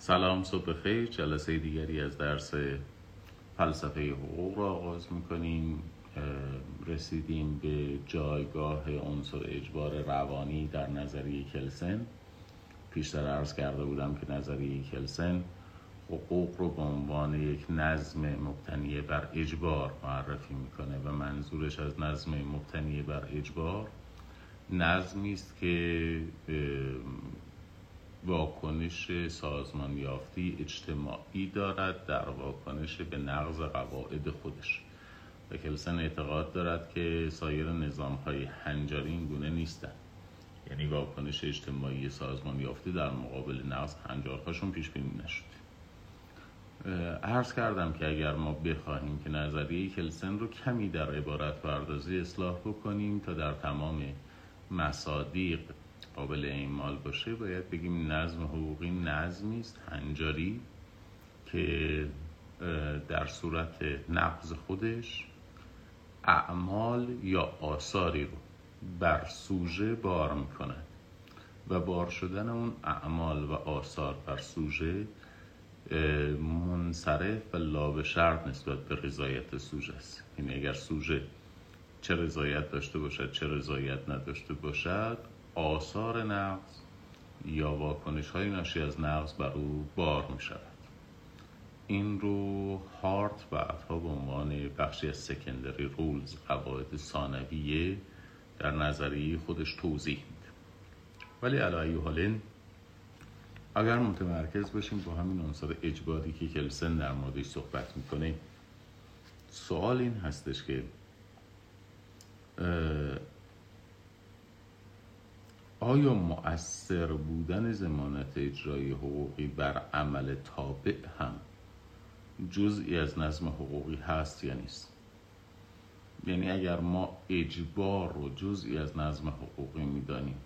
سلام صبح خیر. جلسه دیگری از درس فلسفه حقوق را آغاز می‌کنیم. رسیدیم به جایگاه عنصر اجبار روانی در نظریه کلسن. پیشتر عرض کرده بودم که نظریه کلسن حقوق رو به عنوان یک نظم مبتنی بر اجبار معرفی می‌کنه و منظورش از نظم مبتنی بر اجبار نظمی است که واکنش سازمان یافتی اجتماعی دارد در واکنش به نقض قواعد خودش. و کلسن اعتقاد دارد که سایر نظام های هنجاری این گونه نیستند. یعنی واکنش اجتماعی سازمان یافتی در مقابل نقض هنجارهاشون پیش بینی نشد عرض کردم که اگر ما بخواهیم که نظریه کلسن رو کمی در عبارت پردازی اصلاح بکنیم تا در تمام مصادیق قابل اعمال باشه باید بگیم نظم حقوقی نظمی است هنجاری که در صورت نقض خودش اعمال یا آثاری رو بر سوژه بار می‌کنه و بار شدن اون اعمال و آثار بر سوژه منصرف و لا شرط نسبت به رضایت سوژه است. یعنی اگر سوژه چه رضایت داشته باشد چه رضایت نداشته باشد آثار نقض یا واکنش های ناشی از نقض بر او بار می شود این رو هارت بعدها به عنوان بخشی از سکندری رولز قواعد ثانویه در نظریه خودش توضیح میده. ولی علی حالین اگر متمرکز باشیم با همین عنصر اجباری که کلسن در موردش صحبت می‌کنه سوال این هستش که آیا مؤثر بودن زمانت اجرایی حقوقی بر عمل تابع هم جزئی از نظم حقوقی هست یا نیست؟ یعنی اگر ما اجبار رو جزئی از نظم حقوقی می‌دانیم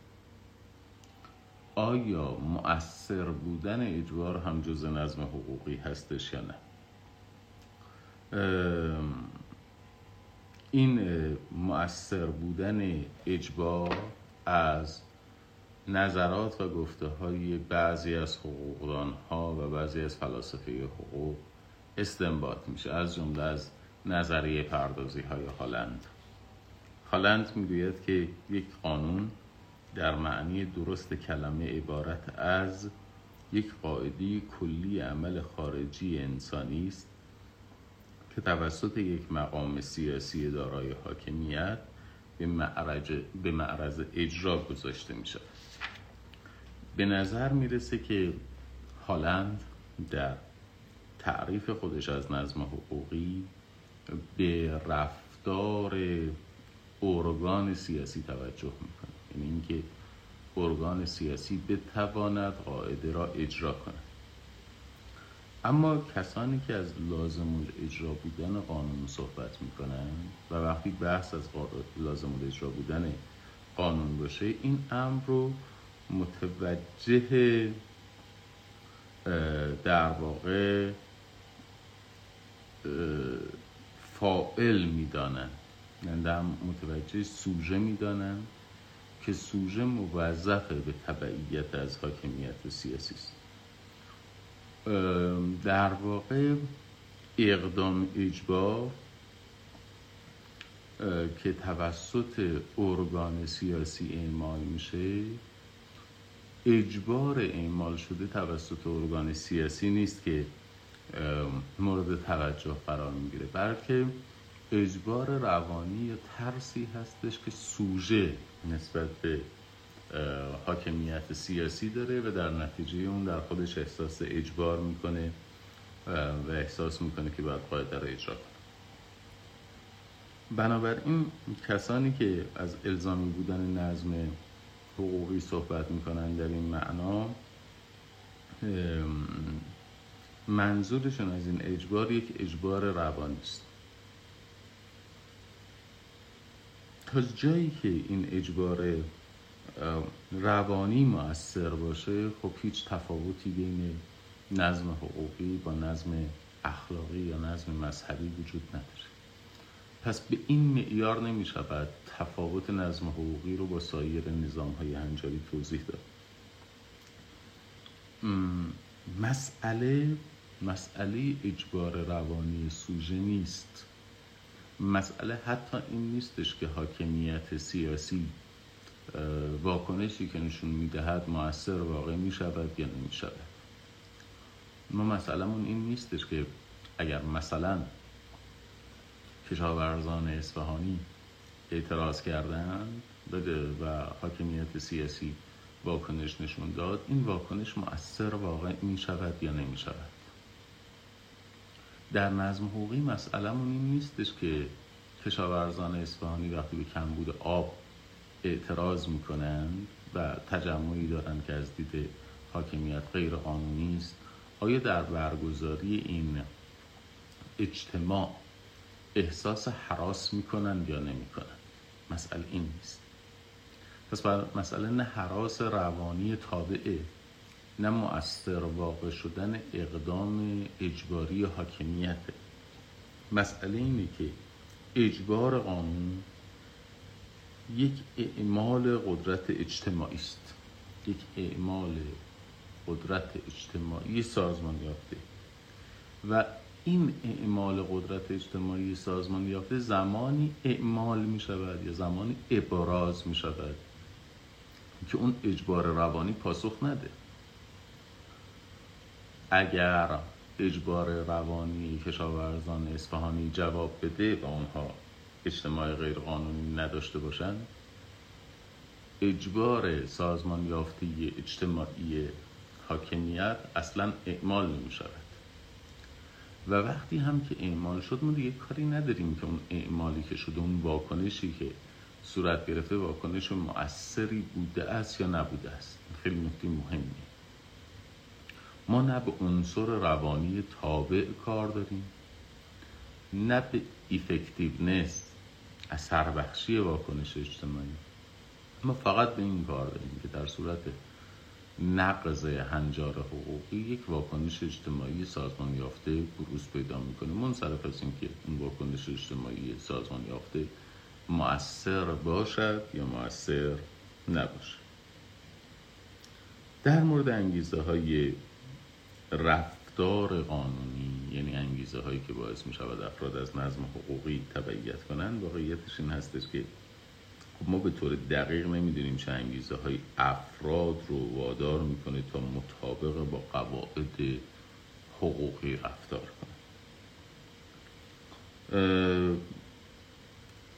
آیا مؤثر بودن اجبار هم جز نظم حقوقی هستش یا نه؟ این مؤثر بودن اجبار از نظرات و گفته های بعضی از حقوقدان ها و بعضی از فلاسفه حقوق استنباط میشه از جمله از نظریه پردازی های هالند. هالند می‌گوید که یک قانون در معنی درست کلمه عبارت از یک قاعده کلی عمل خارجی انسانی است که توسط یک مقام سیاسی دارای حاکمیت به معرض, به معرض اجرا گذاشته می شود به نظر می‌رسه که هالند در تعریف خودش از نظم حقوقی به رفتار ارگان سیاسی توجه می‌کنه. یعنی اینکه ارگان سیاسی بتواند قاعده را اجرا کند. اما کسانی که از لازم اجرا بودن قانون صحبت می‌کنن و وقتی بحث از لازم اجرا بودن قانون باشه این امر رو متوجه در واقع فائل می‌دانن یعنی متوجه سوژه می‌دانن که سوژه موظفه به تبعیت از حاکمیت سیاسی است. در واقع اقدام اجبار که توسط ارگان سیاسی اعمال میشه اجبار اعمال شده توسط ارگان سیاسی نیست که مورد توجه قرار می‌گیره بلکه اجبار روانی یا ترسی هستش که سوژه نسبت به حاکمیت سیاسی داره و در نتیجه اون در خودش احساس اجبار می‌کنه و احساس می‌کنه که باید قاعده رو اجرا کنه. بنابراین کسانی که از الزامی بودن نظم حقوقی صحبت می‌کنن در این معنا منظورشون از این اجبار یک اجبار روانی است. تا جایی که این اجبار روانی مؤثر باشه خب هیچ تفاوتی بین نظم حقوقی با نظم اخلاقی یا نظم مذهبی وجود نداره. پس به این معیار نمی شود تفاوت نظم حقوقی رو با سایر نظام های هنجاری توضیح داد. مسئله مسئله اجبار روانی سوژه نیست. مسئله حتی این نیستش که حاکمیت سیاسی واکنشی که نشون می‌دهد موثر واقع می‌شود یا نمی‌شود. ما مسئلهمون این نیستش که اگر مثلا کشاورزان اصفهانی اعتراض کردند و حاکمیت سیاسی واکنش نشون داد. این واکنش مؤثر واقع می شود یا نمی شود در نظم حقوقی مسئلهمون این نیستش که کشاورزان اصفهانی وقتی به کمبود آب اعتراض می‌کنند و تجمعی دارند که از دید حاکمیت غیر قانونی است آیا در برگزاری این اجتماع احساس حراس می‌کنند یا نمی‌کنند مسئله این نیست. پس مسئله نه حراس روانی تابعه نه مؤثر واقع شدن اقدام اجباری حاکمیت. مسئله اینه که اجبار قانون یک اعمال قدرت اجتماعی است. یک اعمال قدرت اجتماعی سازمان یافته. و این اعمال قدرت اجتماعی سازمان یافته زمانی اعمال می شود یا زمانی ابراز می شود که اون اجبار روانی پاسخ نده. اگر اجبار روانی کشاورزان اصفهانی جواب بده و اونها اجتماع غیر قانونی نداشته باشند اجبار سازمان یافته اجتماعی حاکمیت اصلا اعمال نمی شود و وقتی هم که اعمال شد ما دیگه کاری نداریم که اون اعمالی که شده اون واکنشی که صورت گرفته واکنش مؤثری بوده است یا نبوده است. خیلی نکته مهمیه ما نه به عنصر روانی تابع کار داریم نه به ایفکتیونس اثر بخشی واکنش اجتماعی. ما فقط به این کار داریم که در صورت نقض هنجار حقوقی یک واکنش اجتماعی سازمان یافته بروز پیدا می‌کنه. منصرف از اینکه اون واکنش اجتماعی سازمان یافته مؤثر باشد یا مؤثر نباشد. در مورد انگیزه های رفتار قانونی یعنی انگیزه هایی که باعث می شود افراد از نظم حقوقی تبعیت کنند واقعیتش این هستش که خب ما به طور دقیق نمی‌دونیم چه انگیزه های افراد رو وادار می‌کنه تا مطابق با قواعد حقوقی رفتار کنه.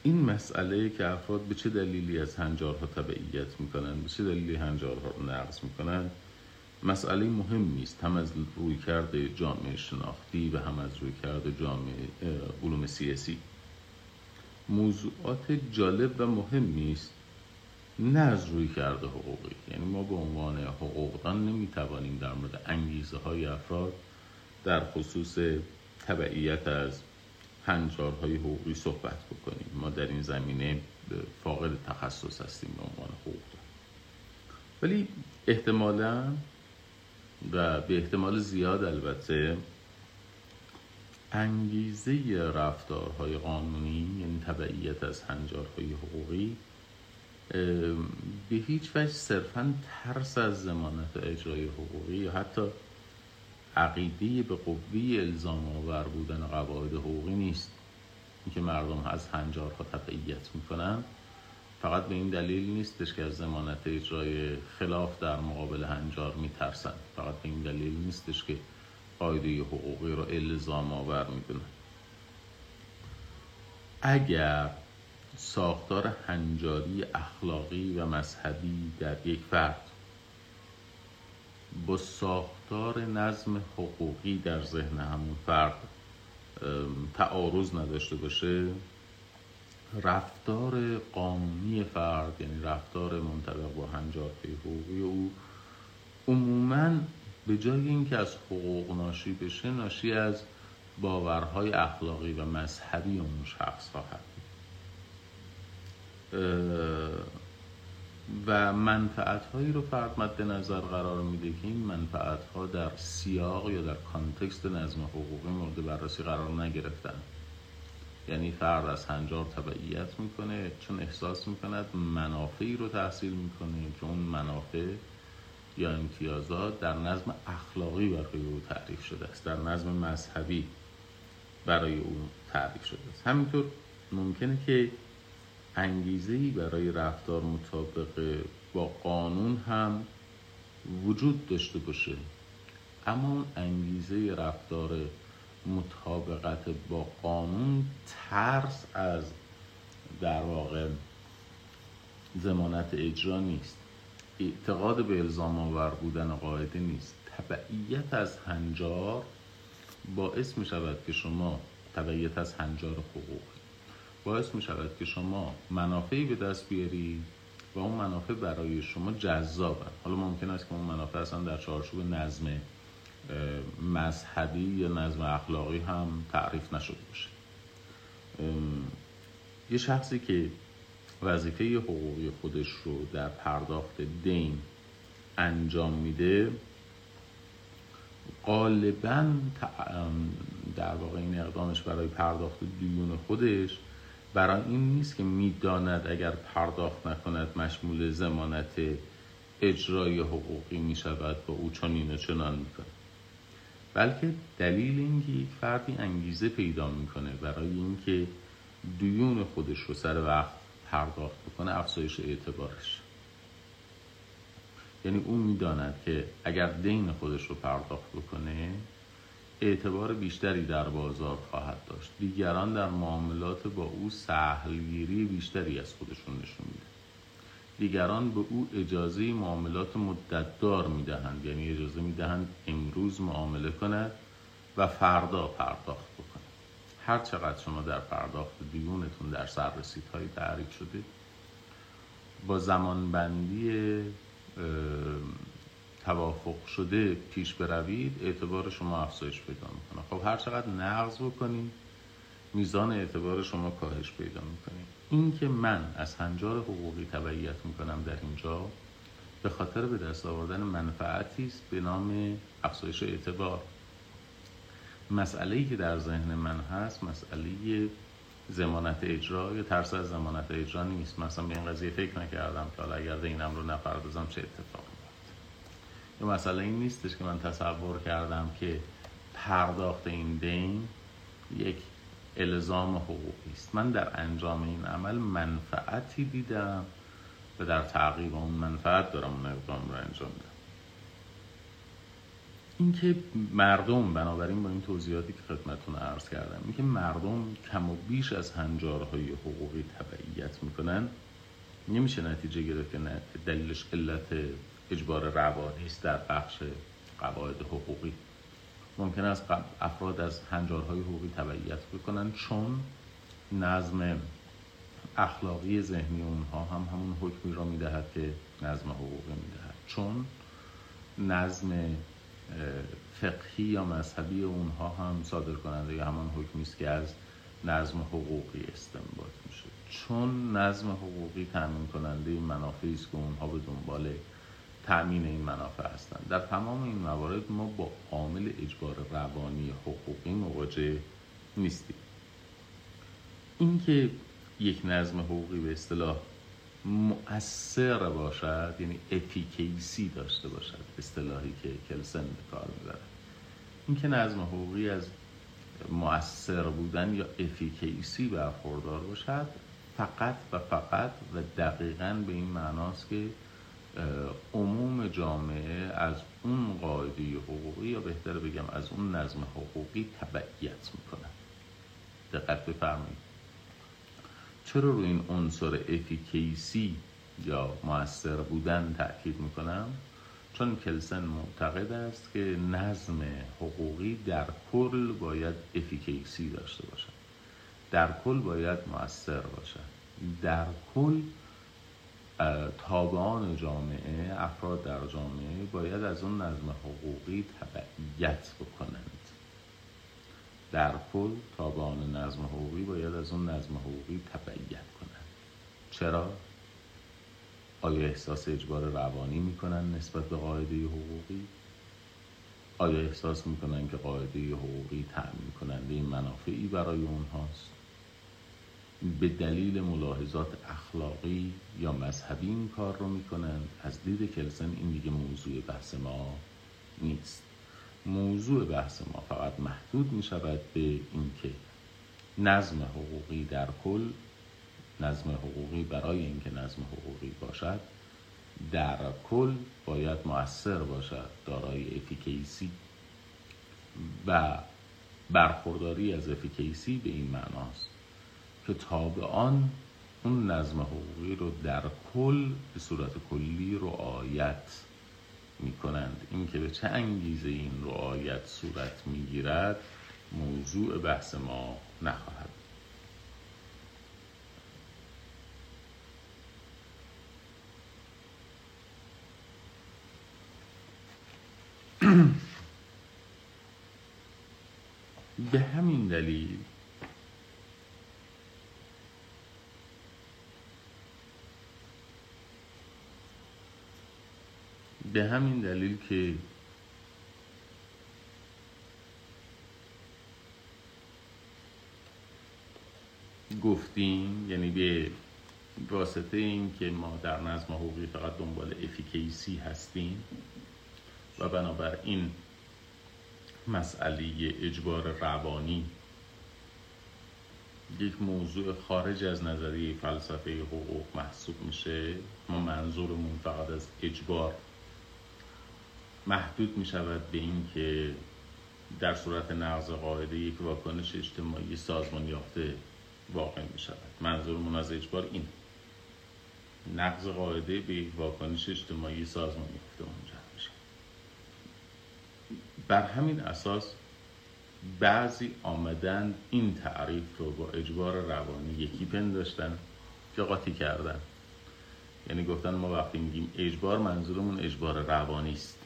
این مسئله که افراد به چه دلیلی از هنجارها تبعیت می‌کنن به چه دلیلی هنجارها رو نقض می‌کنن مسئله مهم است هم از روی کرده جامعه شناختی و هم از روی کرده جامعه علوم سیاسی. موضوعات جالب و مهم است نه از روی کرده حقوقی. یعنی ما به عنوان حقوقدان نمی‌توانیم در مورد انگیزه های افراد در خصوص تبعیت از هنجارهای حقوقی صحبت بکنیم. ما در این زمینه فاقد تخصص هستیم به عنوان حقوقدان. ولی احتمالا و به احتمال زیاد البته انگیزه رفتارهای قانونی یعنی تبعیت از هنجارهای حقوقی به هیچ وجه صرفا ترس از زمانت اجرای حقوقی یا حتی عقیده به قوی الزام آور بودن قواعد حقوقی نیست. اینکه مردم از هنجارها تبعیت می‌کنن فقط به این دلیل نیستش که از زمانت اجرای خلاف در مقابل هنجار میترسن. فقط به این دلیل نیستش که قاعده حقوقی رو الزام آور می‌دونن اگر ساختار هنجاری اخلاقی و مذهبی در یک فرد با ساختار نظم حقوقی در ذهن همون فرد تعارض نداشته باشه رفتار قانونی فرد یعنی رفتار منطبق با هنجارهای حقوقی او عموما به جای اینکه از حقوق ناشی بشه ناشی از باورهای اخلاقی و مذهبی اون شخص خواهد و منفعت هایی رو فرد مد نظر قرار میده که این منفعت ها در سیاق یا در کانتکست نظم حقوقی مورد بررسی قرار نگرفتن. یعنی فرد از هنجار تبعیت می‌کنه چون احساس می‌کند منافعی رو تحصیل می‌کنه که اون منافع یا امتیازات در نظم اخلاقی برای او تعریف شده است در نظم مذهبی برای او تعریف شده است. همینطور ممکنه که انگیزه برای رفتار مطابق با قانون هم وجود داشته باشه اما اون انگیزه رفتار مطابقت با قانون ترس از در واقع زمانت اجرا نیست. اعتقاد به الزام آور بودن قاعده نیست. تبعیت از هنجار باعث می شود که شما تبعیت از هنجار حقوق. باعث می شود که شما منافعی به دست بیاری و اون منافع برای شما جذابن. حالا ممکن است که اون منافع اصلا در چارچوب نظم مذهبی یا نظم اخلاقی هم تعریف نشده باشه. یه شخصی که وظیفه حقوقی خودش رو در پرداخت دین انجام میده غالبا در واقع این اقدامش برای پرداخت دیون خودش برای این نیست که می‌داند اگر پرداخت نکند مشمول زمانت اجرای حقوقی می شود با او چنین و چنان می‌کنه بلکه دلیل اینکه یک فردی انگیزه پیدا می‌کنه برای اینکه دیون خودش رو سر وقت پرداخت بکنه افزایش اعتبارش. یعنی او می‌داند که اگر دین خودش رو پرداخت بکنه اعتبار بیشتری در بازار خواهد داشت. دیگران در معاملات با او سهلگیری بیشتری از خودشون نشون میده. دیگران به او اجازه معاملات مدتدار می‌دهند. یعنی اجازه می‌دهند امروز معامله کند و فردا پرداخت بکنه. هر چقدر شما در پرداخت دیونتون در سررسید های تعریف شده با زمانبندی توافق شده پیش بروید اعتبار شما افزایش پیدا می‌کنه. خب هر چقدر نقض بکنید میزان اعتبار شما کاهش پیدا می‌کنه. این که من از هنجار حقوقی تبعیت می‌کنم در اینجا به خاطر به دست آوردن منفعتی است به نام افزایش اعتبار. مسئله که در ذهن من هست مسئله زمانت اجرا یا ترس از زمانت اجرا نیست. مثلا به این قضیه فکر نکردم که حالا اگر دینم رو نپردازم چه اتفاقی یا مسئله این نیستش که من تصور کردم که پرداخت این دین یک الزام حقوقی است. من در انجام این عمل منفعتی دیدم و در تعقیب اون منفعت دارم اون اقدام رو انجام دادم اینکه مردم بنابراین با این توضیحاتی که خدمتتون عرض کردم اینکه مردم کم و بیش از هنجارهای حقوقی تبعیت می‌کنن نمیشه نتیجه گرفت که دلیلش علت اجبار روانی است در بخش قواعد حقوقی. ممکن است افراد از هنجارهای حقوقی تبعیت بکنن چون نظم اخلاقی ذهنی اونها هم همون حکمی را می‌دهد که نظم حقوقی می‌دهد. چون نظم فقهی یا مذهبی اونها هم صادر کننده همان حکمی است که از نظم حقوقی استنباط میشه چون نظم حقوقی تامین کننده منافعی است که اونها به دنبال تأمین این منافع هستند. در تمام این موارد ما با عامل اجبار روانی حقوقی مواجه نیستیم. اینکه یک نظم حقوقی به اصطلاح مؤثر باشد یعنی افیکیسی داشته باشد اصطلاحی که کلسن به کار می‌برد اینکه نظم حقوقی از مؤثر بودن یا افیکیسی برخوردار باشد فقط و فقط و دقیقا به این معناست که عموم جامعه از اون قاعده حقوقی یا بهتر بگم از اون نظم حقوقی تبعیت می‌کنن دقت بفرمایید. چرا روی این عنصر افیکیسی یا موثر بودن تاکید می‌کنم؟ چون کلسن معتقد است که نظم حقوقی در کل باید افیکیسی داشته باشد. در کل باید موثر باشد. در کل تابعان جامعه افراد در جامعه باید از اون نظم حقوقی تبعیت بکنند. در کل تابعان نظم حقوقی باید از اون نظم حقوقی تبعیت کنند چرا؟ آیا احساس اجبار روانی می‌کنن نسبت به قاعده حقوقی؟ آیا احساس می‌کنن که قاعده حقوقی تأمین کننده منافعی برای اونهاست؟ به دلیل ملاحظات اخلاقی یا مذهبی این کار رو می‌کنند از دید کلسن این دیگه موضوع بحث ما نیست موضوع بحث ما فقط محدود می شود به اینکه نظم حقوقی در کل نظم حقوقی برای اینکه نظم حقوقی باشد در کل باید مؤثر باشد دارای افیکیسی و برخورداری از افیکیسی به این معناست که تابعان اون نظم حقوقی رو در کل به صورت کلی رعایت می کنند این که به چه انگیزه این رعایت صورت می گیرد موضوع بحث ما نخواهد به همین دلیل به همین دلیل که گفتیم یعنی به واسطه این که ما در نظم حقوقی فقط دنبال افیکیسی هستیم و بنابراین مسئله اجبار روانی یک موضوع خارج از نظریه فلسفه حقوق محسوب میشه. ما منظورمون فقط از اجبار محدود می شود به این که در صورت نقض قاعده یک واکنش اجتماعی سازمان یافته واقع می شود منظورمون از اجبار این نقض قاعده به یک واکنش اجتماعی سازمان یافته منجر میشه. بر همین اساس بعضی آمدن این تعریف رو با اجبار روانی یکی پنداشتن که قاطی کردن. یعنی گفتن ما وقتی میگیم اجبار منظورمون اجبار روانی است.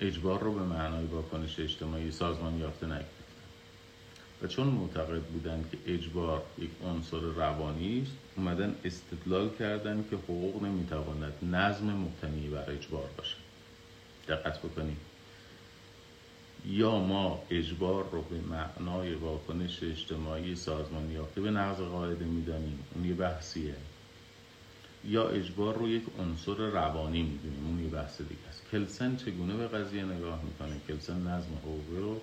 اجبار رو به معنای واکنش اجتماعی سازمان یافته نگرفتن و چون معتقد بودند که اجبار یک عنصر روانی است اومدن استدلال کردن که حقوق نمی‌تواند نظم مبتنی بر اجبار باشه دقت بکنید. یا ما اجبار رو به معنای واکنش اجتماعی سازمان یافته به نقض قاعده می‌دانیم. اون یه بحثیه. یا اجبار رو یک عنصر روانی می‌دونیم. اون یه بحث دیگه. کلسن چگونه به قضیه نگاه می‌کنه؟ کلسن نظم حقوقی رو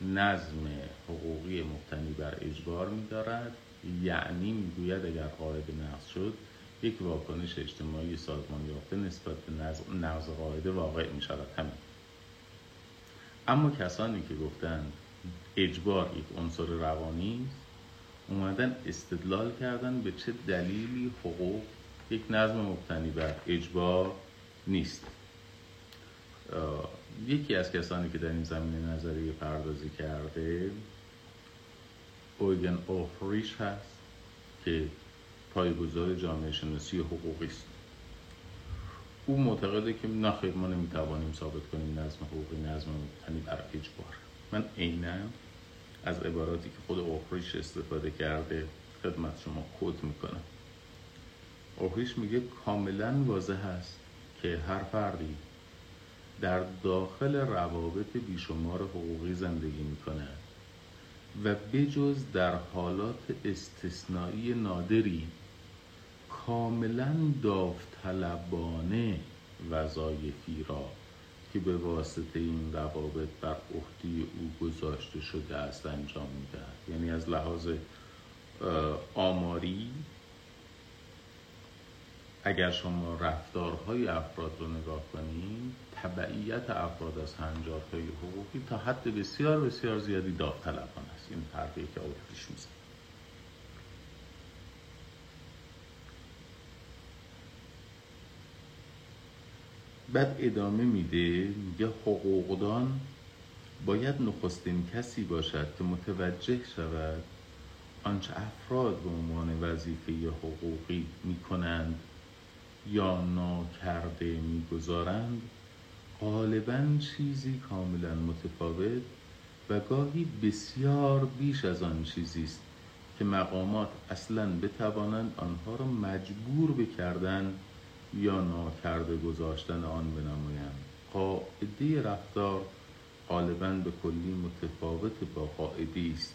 نظم حقوقی مبتنی بر اجبار میدارد. یعنی می‌گوید اگر قاعده نقض شد یک واکنش اجتماعی سازمان یافته نسبت به نقض قاعده واقع می شود همین. اما کسانی که گفتند اجبار یک عنصر روانی است اومدن استدلال کردن به چه دلیلی حقوق یک نظم مبتنی بر اجبار نیست. یکی از کسانی که در این زمینه نظریه پردازی کرده اویگن اوفریش هست که پایگزار جامعه شناسی حقوقی است. او معتقده که نخیر ما نمی‌توانیم ثابت کنیم نظم حقوقی نظم مبتنی بر اجبار من عینا از عباراتی که خود اوفریش استفاده کرده خدمت شما کد می‌کنم. اوهیش میگه کاملا واضح هست که هر فردی در داخل روابط بیشمار حقوقی زندگی می‌کنه و بجز در حالات استثنایی نادری کاملا داوطلبانه وظایفی را که به واسطه این روابط بر عهده او گذاشته شده است انجام می‌دهد. یعنی از لحاظ آماری اگر شما رفتارهای افراد رو نگاه کنید تبعیت افراد از هنجارهای حقوقی تا حد بسیار بسیار زیادی داوطلبانه است. این حرفی که پیش میزن بعد ادامه میده میگه حقوقدان باید نخستین کسی باشد که متوجه شود آنچه افراد به عنوان وظیفه حقوقی می‌کنند یا ناکرده می‌گذارند غالبا چیزی کاملا متفاوت و گاهی بسیار بیش از آن چیزی است که مقامات اصلا بتوانند آنها را مجبور بکردن یا ناکرده گذاشتن آن بنمایند. قاعده رفتار غالبا به کلی متفاوت با قاعده است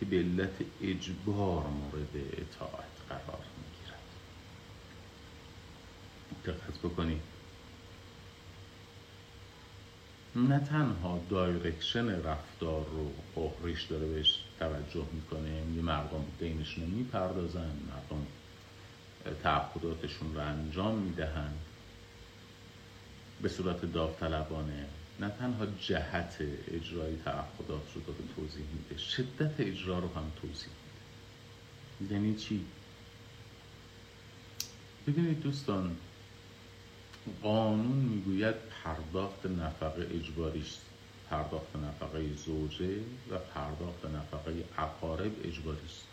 که به علت اجبار مورد اطاعت قرار دقت بکنید نه تنها دایرکشن رفتار رو احریش داره بهش توجه می‌کنه یه مردم دینشون رو می‌پردازن مردم تعهداتشون رو انجام می‌دهن. به صورت داوطلبانه نه تنها جهت اجرای تعهدات رو داره توضیح میده شدت اجرا رو هم توضیح میده. یعنی چی؟ ببینید دوستان قانون می‌گوید پرداخت نفقه اجباری است. پرداخت نفقه زوجه و پرداخت نفقه اقارب اجباری است.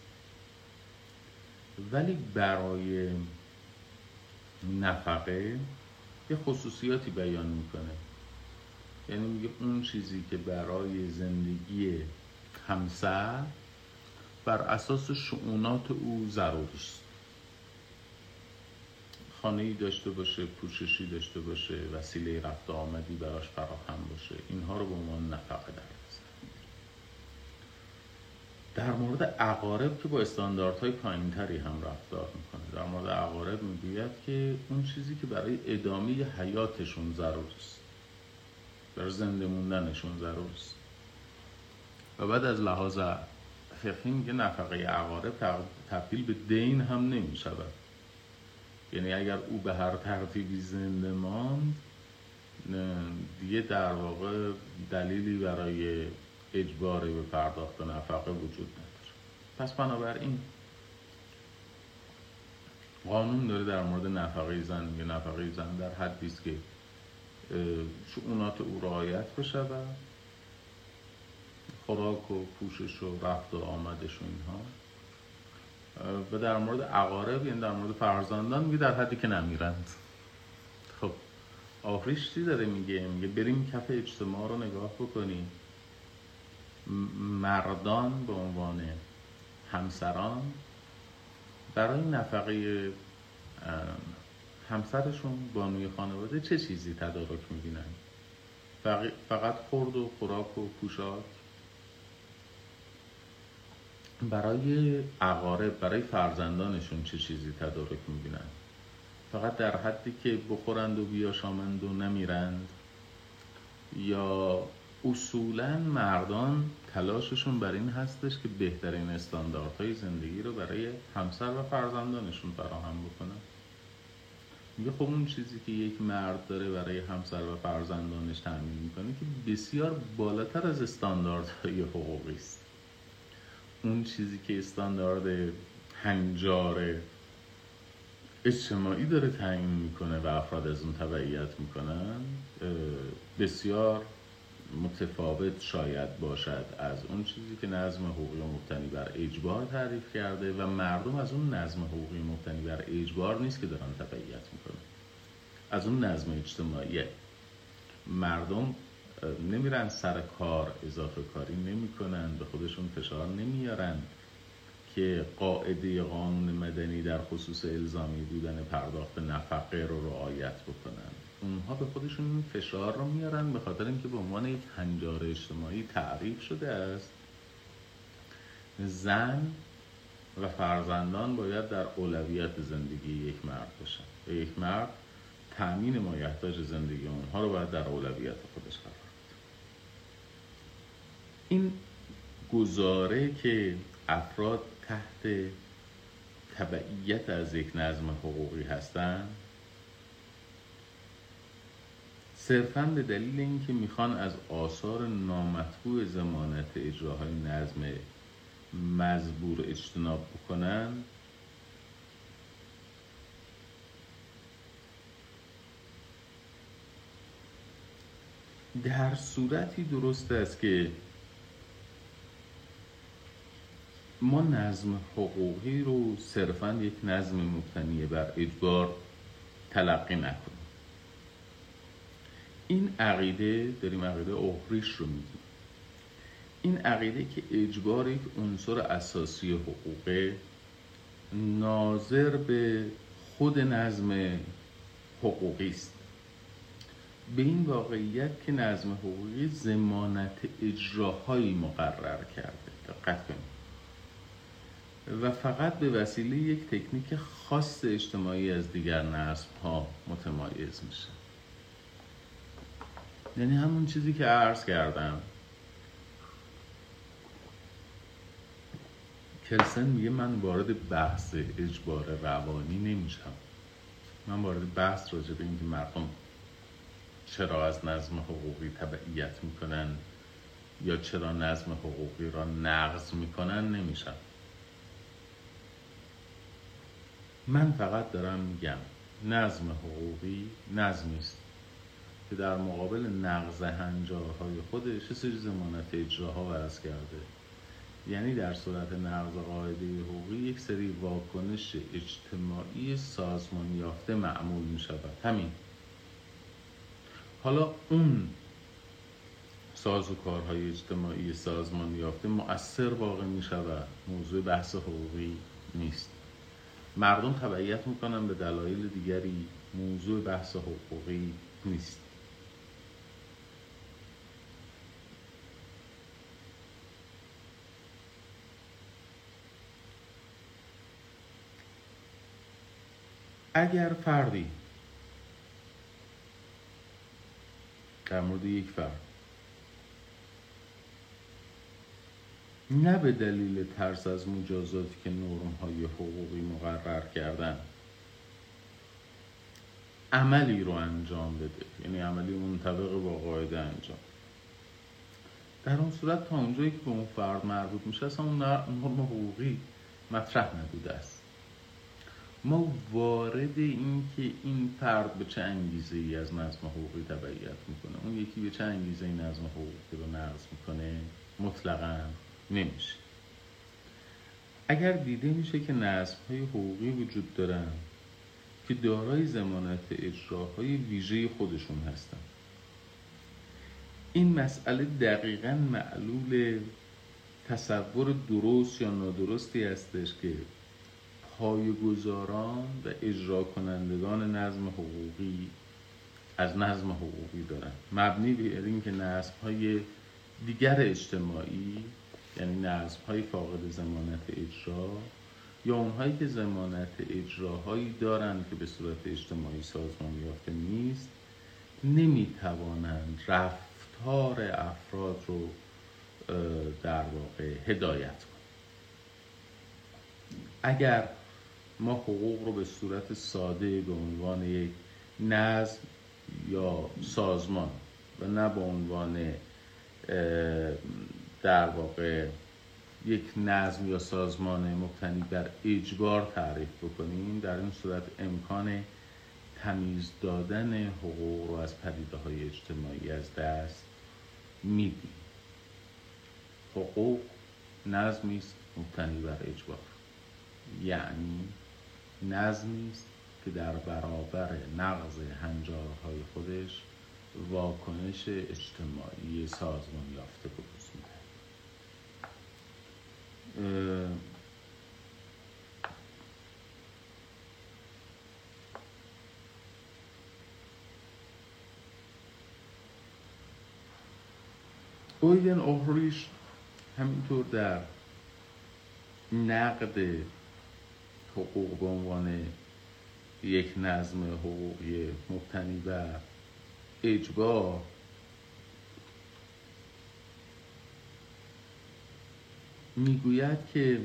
ولی برای نفقه یه خصوصیاتی بیان می‌کنه. یعنی میگه اون چیزی که برای زندگی همسر بر اساس شعونات او ضروری است. خانه ای داشته باشه پوششی داشته باشه وسیله رفت آمدی براش فراهم باشه اینها رو به عنوان نفقه در در مورد عقارب که با استانداردهای پایینتری هم رفتار می‌کنه. در مورد عقارب می‌گوید که اون چیزی که برای ادامه حیاتشون ضرور است. برای زنده موندنشون ضرور است. و بعد از لحاظ فقهی میگه نفقه عقارب تبدیل به دین هم نمی یعنی اگر او به هر ترتیبی زنده ماند دیگه در واقع دلیلی برای اجبار به پرداخت نفقه وجود نداره. پس بنابراین قانون داره در مورد نفقه زن میگه نفقه زن در حدی است که شعونات او رعایت و خوراک و پوشش و رفت و آمدش و اینها. و در مورد عقارب یعنی در مورد فرزندان میگه در حدی که نمیرند. خب آفریش چی داره میگه؟ میگه بریم کف اجتماع رو نگاه بکنیم. مردان به عنوان همسران برای نفقه همسرشون بانوی خانواده چه چیزی تدارک می‌بینن؟ فقط خورد و خوراک و پوشاک؟ برای عقارب برای فرزندانشون چه چیزی تدارک می‌بینن؟ فقط در حدی که بخورند و بیاشامند و نمیرند؟ یا اصولا مردان تلاششون بر این هستش که بهترین استانداردهای زندگی رو برای همسر و فرزندانشون فراهم بکنن؟ میگه خب اون چیزی که یک مرد داره برای همسر و فرزندانش تأمین می‌کنه که بسیار بالاتر از استانداردهای حقوقی است. اون چیزی که استاندارد هنجار اجتماعی داره تعیین می‌کنه و افراد از اون تبعیت می‌کنن بسیار متفاوت شاید باشد از اون چیزی که نظم حقوقی مبتنی بر اجبار تعریف کرده و مردم از اون نظم حقوقی مبتنی بر اجبار نیست که دارن تبعیت می‌کنن. از اون نظم اجتماعی مردم نمیرن سر کار اضافه کاری نمی‌کنن به خودشون فشار نمیارن که قاعده قانون مدنی در خصوص الزامی بودن پرداخت نفقه رو رعایت بکنن. اونها به خودشون این فشار رو میارن به خاطر اینکه به عنوان یک هنجار اجتماعی تعریف شده است. زن و فرزندان باید در اولویت زندگی یک مرد باشن. یک مرد تأمین مایحتاج زندگی اونها رو باید در اولویت خودش قرار این گزاره که افراد تحت تبعیت از یک نظم حقوقی هستند صرفا به دلیل اینکه می‌خوان از آثار نامطبوع زمانت اجراهای نظم مزبور اجتناب بکنن در صورتی درست است که ما نظم حقوقی رو صرفا یک نظم مبتنی بر اجبار تلقی نکنیم. این عقیده داریم عقیده احریش رو میگیم. این عقیده که اجبار یک عنصر اساسی حقوقه ناظر به خود نظم حقوقی است. به این واقعیت که نظم حقوقی زمانت اجراهایی مقرر کرده. دقت کنید. و فقط به وسیله یک تکنیک خاص اجتماعی از دیگر نصب ها متمایز میشه. یعنی همون چیزی که عرض کردم. کلسن میگه من وارد بحث اجبار روانی نمیشم. من وارد بحث راجع به اینکه مردم چرا از نظم حقوقی تبعیت می‌کنن یا چرا نظم حقوقی را نقض می‌کنن نمیشم. من فقط دارم میگم نظم حقوقی نظمی است که در مقابل نقض هنجارهای خودش یه سری زمانت اجراها ورز کرده. یعنی در صورت نقض قاعده حقوقی یک سری واکنش اجتماعی سازمان یافته معمول می شود همین. حالا اون ساز و کارهای اجتماعی سازمان یافته مؤثر واقع می شود موضوع بحث حقوقی نیست. مردم تبعیت می‌کنن به دلایل دیگری. موضوع بحث حقوقی نیست. اگر فردی در مورد یک فرد نه به دلیل ترس از مجازاتی که نرم های حقوقی مقرر کردن. عملی رو انجام بده. یعنی عملی منطبق با قاعده انجام. در اون صورت تا اونجایی که به اون فرد مربوط میشه اصلا اون نرم حقوقی مطرح نبوده است. ما وارد این که این فرد به چه انگیزه ای از نظم حقوقی تبعیت می‌کنه. اون یکی به چه انگیزه ای نظم حقوقی رو نقض می‌کنه؟ مطلقا. نمیشه. اگر دیده میشه که نظم های حقوقی وجود دارن که دارای زمانت اجراهای ویژه خودشون هستن. این مسئله دقیقا معلول تصور درست یا نادرستی هستش که پایگزاران و اجرا کنندگان نظم حقوقی از نظم حقوقی دارن. مبنی به اینکه نظم های دیگر اجتماعی یعنی نظم های فاقد زمانت اجرا یا اونهایی که زمانت اجراهایی دارند که به صورت اجتماعی سازمان یافته نیست نمی‌توانند رفتار افراد رو در واقع هدایت کنند. اگر ما حقوق رو به صورت ساده به عنوان یک نظم یا سازمان و نه به عنوان در واقع یک نظم یا سازمان مبتنی بر اجبار تعریف بکنیم در این صورت امکان تمیز دادن حقوق رو از پدیده های اجتماعی از دست میدیم. حقوق نظمی است مبتنی بر اجبار. یعنی نظمی است که در برابر نقض هنجارهای خودش واکنش اجتماعی سازمان یافته میده اویدن اوهریش همینطور در نقد حقوق به عنوان یک نظم حقوقی مبتنی بر اجبار می‌گوید که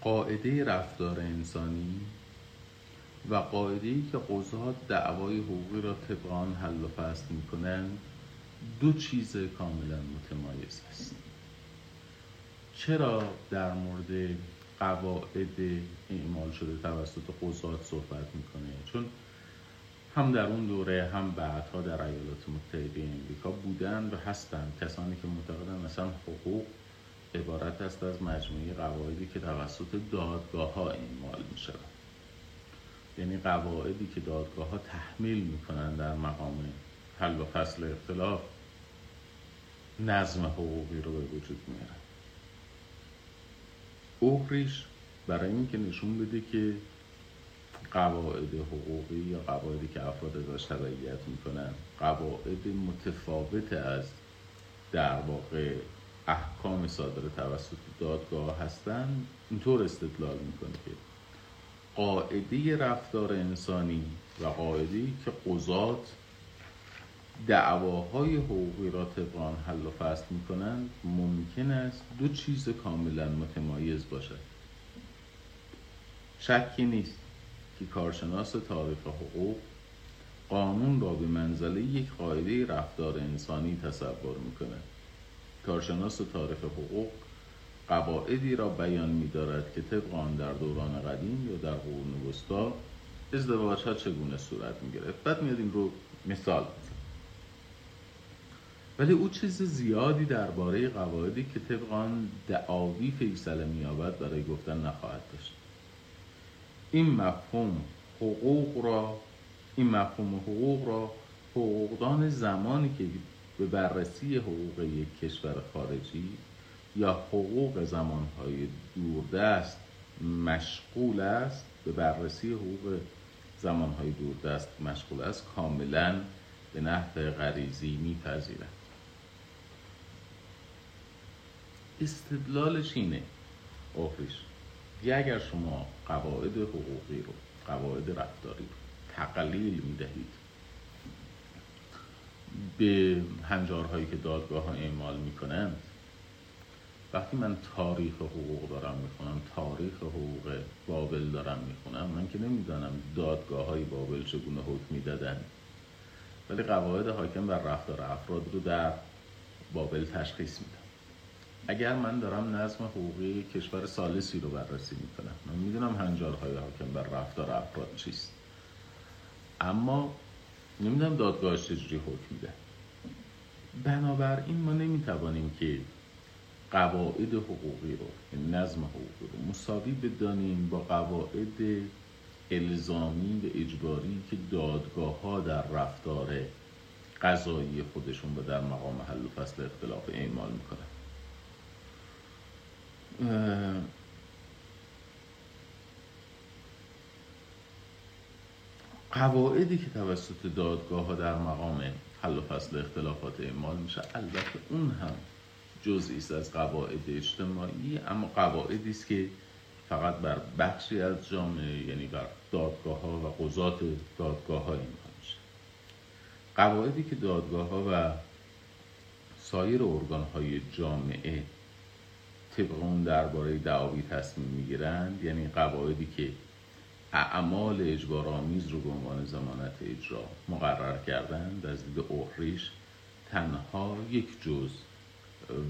قاعده رفتار انسانی و قاعده ای که قضات دعوای حقوقی را طبقان حل و فصل می‌کنند دو چیز کاملا متمایز است چرا در مورد قواعد اعمال شده توسط قضات صحبت می‌کنه؟ چون هم در اون دوره هم بعدها در ایالات متحده امریکا بودن و هستند کسانی که معتقدن مثلا حقوق عبارت است از مجموعه قواعدی که توسط دادگاه ها اعمال می شود یعنی قواعدی که دادگاه ها تحمیل می‌کنن در مقام حل و فصل اختلاف نظم حقوقی رو به وجود میارن اوکریش برای اینکه نشون بده که قواعد حقوقی یا قواعدی که افراد ازش تبعیت می‌کنن قواعد متفاوت از در واقع احکام صادر توسط دادگاه هستند اینطور استدلال می‌کنه که قاعده رفتار انسانی و قاعده که قضات دعواهای حقوقی را طبقان حل و فصل می‌کنند ممکن است دو چیز کاملا متمایز باشد. شکی نیست که کارشناس تاریخ حقوق قانون را به منزله یک قاعده رفتار انسانی تصور می‌کند. کارشناس تاریخ حقوق قواعدی را بیان می‌دارد که طبق آن در دوران قدیم یا در قرون وسطا ازدواج ها چگونه صورت می‌گرفت؟ بعد میاد این رو مثال ولی او چیز زیادی درباره قواعدی که طبق آن دعاوی فیصله مییابد برای گفتن نخواهد داشت. این مفهوم حقوق را این مفهوم حقوق را حقوقدان زمانی که به بررسی حقوق یک کشور خارجی یا حقوق زمانهای دوردست مشغول است به بررسی حقوق زمانهای دوردست مشغول است کاملا به نحو غریزی میپذیرد. استدلالش اینه آخریش اگر شما قواعد حقوقی رو قواعد رفتاری رو تقلیل می‌دهید به هنجارهایی که دادگاه ها اعمال می‌کنند وقتی من تاریخ حقوق دارم می‌خونم تاریخ حقوق بابل دارم می‌خونم من که نمی‌دانم دادگاه های بابل چگونه حکم می‌دادن. ولی قواعد حاکم بر رفتار افراد رو در بابل تشخیص میدم. اگر من دارم نظم حقوقی کشور سالسی رو بررسی می‌کنم من می‌دونم هنجارهای حاکم بر رفتار افراد چیست. اما نمی‌دونم دادگاهش چجوری حکم میده. بنابراین ما نمی‌توانیم که قواعد حقوقی رو یعنی نظم حقوقی رو مساوی بدانیم با قواعد الزامی و اجباری که دادگاه ها در رفتار قضایی خودشون و در مقام حل و فصل اختلاف اعمال می‌کنن. قواعدی که توسط دادگاه ها در مقام حل و فصل اختلافات اعمال میشه البته اون هم جزئی است از قواعد اجتماعی اما قواعدی است که فقط بر بخشی از جامعه یعنی بر دادگاه ها و قضات دادگاه ها این میشه. قواعدی که دادگاه ها و سایر ارگان های جامعه طبق اون درباره دعاوی تصمیم می‌گیرند یعنی قواعدی که اعمال اجبارآمیز رو به عنوان زمانت اجرا مقرر کردند از دید اوهریش تنها یک جز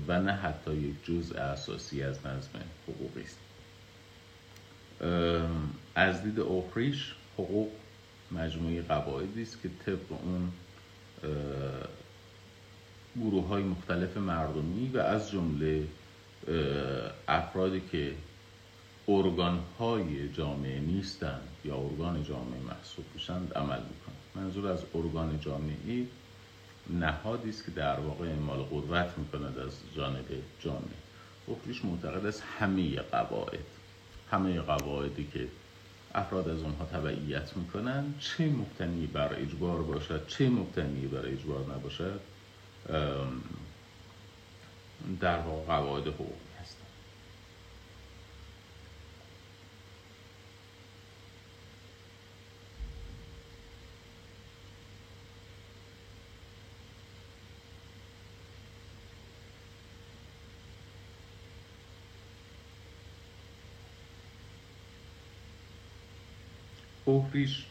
و نه حتی یک جزء اساسی از نظم حقوقی است. از دید اوهریش حقوق مجموعه قواعدی است که طبق اون گروه های مختلف مردمی و از جمله افرادی که ارگان های جامعه نیستند یا ارگان جامعه محسوب میشند عمل می‌کنند. منظور از ارگان جامعی نهادی است که در واقع اعمال قدرت می‌کند از جانب جامعه. بخریش معتقد است همه قواعد همه قواعدی که افراد از اونها تبعیت می‌کنند چه مبتنی بر اجبار باشد چه مبتنی بر اجبار نباشد در واقع قواعد حقوق. اوفریش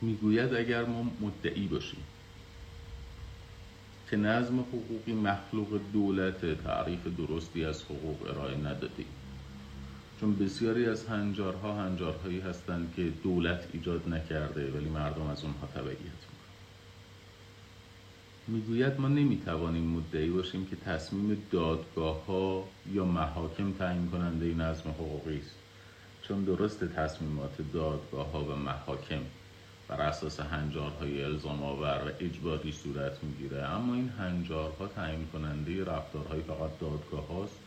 می‌گوید اگر ما مدعی باشیم که نظم حقوقی مخلوق دولت تعریف درستی از حقوق ارائه ندادیم چون بسیاری از هنجارها هنجارهایی هستند که دولت ایجاد نکرده ولی مردم از اونها تبعیت می‌گوید ما نمی‌توانیم مدعی باشیم که تصمیم دادگاه ها یا محاکم تعیین کننده نظم حقوقی است. چون درست تصمیمات دادگاه ها و محاکم بر اساس هنجارهای الزام آور و اجباری صورت می‌گیره اما این هنجارها تعیین کننده رفتارهای فقط دادگاه هاست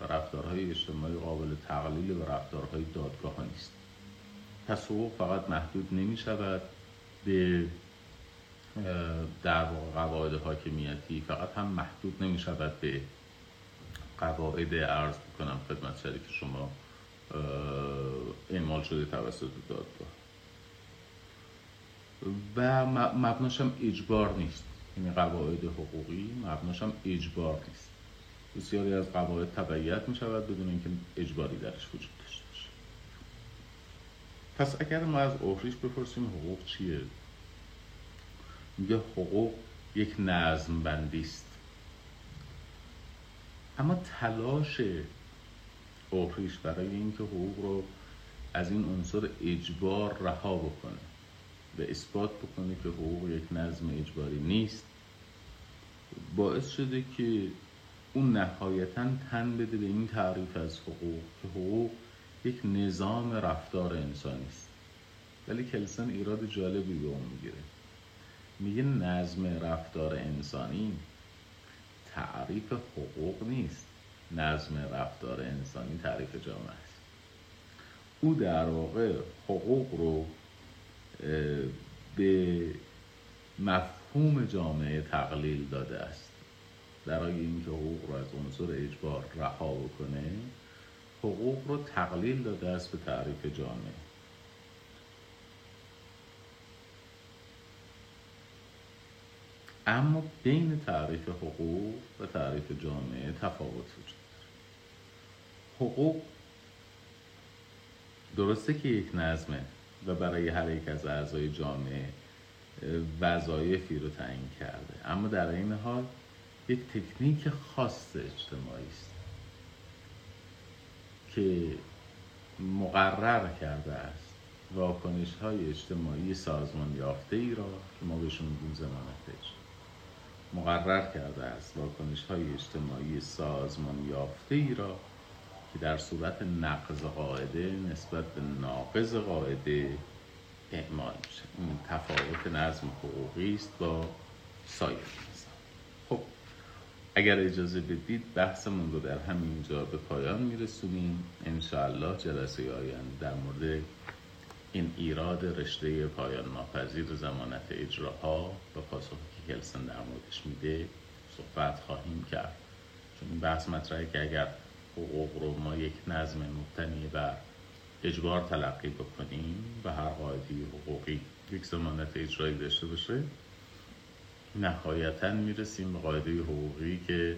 و رفتارهای اجتماعی قابل تقلیل و رفتارهای دادگاه ها نیست. پس حقوق فقط محدود نمی شود به در واقع قواعد حاکمیتی فقط هم محدود نمی شود به قواعد عرض بکنم خدمت شریک شما اعمال شده توسط دادگاه. و مبناش هم اجبار نیست. یعنی قواعد حقوقی مبناش هم اجبار نیست. بسیاری از قواعد تبعیت می شود بدون اینکه اجباری درش وجود داشته باشه. پس اگر ما از اوفریش بپرسیم حقوق چیه؟ میگه حقوق یک نظم بندی است. اما تلاش اوفریش برای اینکه حقوق رو از این عنصر اجبار رها بکنه و اثبات بکنه که حقوق یک نظم اجباری نیست باعث شده که اون نهایتا تن بده به این تعریف از حقوق که حقوق یک نظام رفتار انسانی است. ولی کلسن ایراد جالبی به اون می‌گیره. میگه نظم رفتار انسانی تعریف حقوق نیست. نظم رفتار انسانی تعریف جامعه است. او در واقع حقوق رو به مفهوم جامعه تقلیل داده است. برای اینکه حقوق رو از عنصر اجبار رها بکنه حقوق رو تقلیل داده است به تعریف جامعه. اما بین تعریف حقوق و تعریف جامعه تفاوت وجود حقوق درسته که یک نظمه و برای هر یک از اعضای جامعه وظایفی رو تعیین کرده. اما در این حال یک تکنیک خاص اجتماعی است که مقرر کرده است. واکنش های اجتماعی سازمان یافته ای را که ما بهشون میگیم زمانت مقرر کرده است واکنش های اجتماعی سازمان یافته ای را که در صورت نقض قاعده نسبت به ناقض قاعده اعمال میشه. این تفاوت نظم حقوقی است با سایر خب اگر اجازه بدید بحثمون رو در همینجا به پایان میرسونیم. انشاءالله جلسه آینده در مورد این ایراد رشته پایان ناپذیر زمانت اجراها و پاسخی که کلسن در موردش میده صحبت خواهیم کرد. چون این بحث مطرحه که اگر حقوق رو ما یک نظم مبتنی بر اجبار تلقی بکنیم و هر قاعده حقوقی یک زمانت اجرایی داشته باشه نهایتا می‌رسیم به قاعده حقوقی که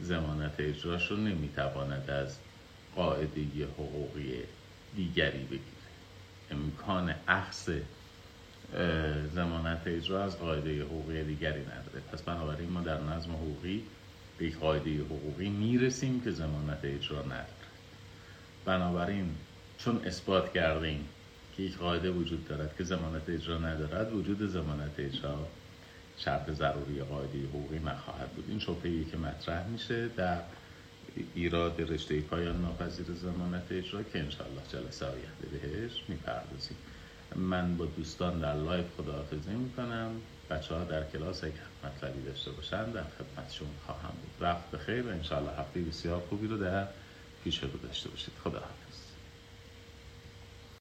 زمانت اجراش رو نمی‌تواند از قاعده حقوقی دیگری بگیره امکان اخص زمانت اجرا از قاعده حقوقی دیگری نداره. پس بنابراین ما در نظم حقوقی به یک قاعده حقوقی می‌رسیم که زمانت اجرا نداره. بنابراین چون اثبات کردیم که یک قاعده وجود دارد که ضمانت اجرا ندارد وجود ضمانت اجرا شرط ضروری قاعده حقوقی نخواهد بود. این شبهه که مطرح میشه در ایراد رشته پایان ناپذیر ضمانت اجرا که انشاءالله جلسه آینده بهش می‌پردازیم. من با دوستان در live خداحافظی می‌کنم. بچه ها در کلاس اگر مطلبی داشته باشن در خدمتشون خواهم بود. وقت بخیر. و انشاءالله هفته بسیار خوبی رو در پیش رو داشته باشید. خدا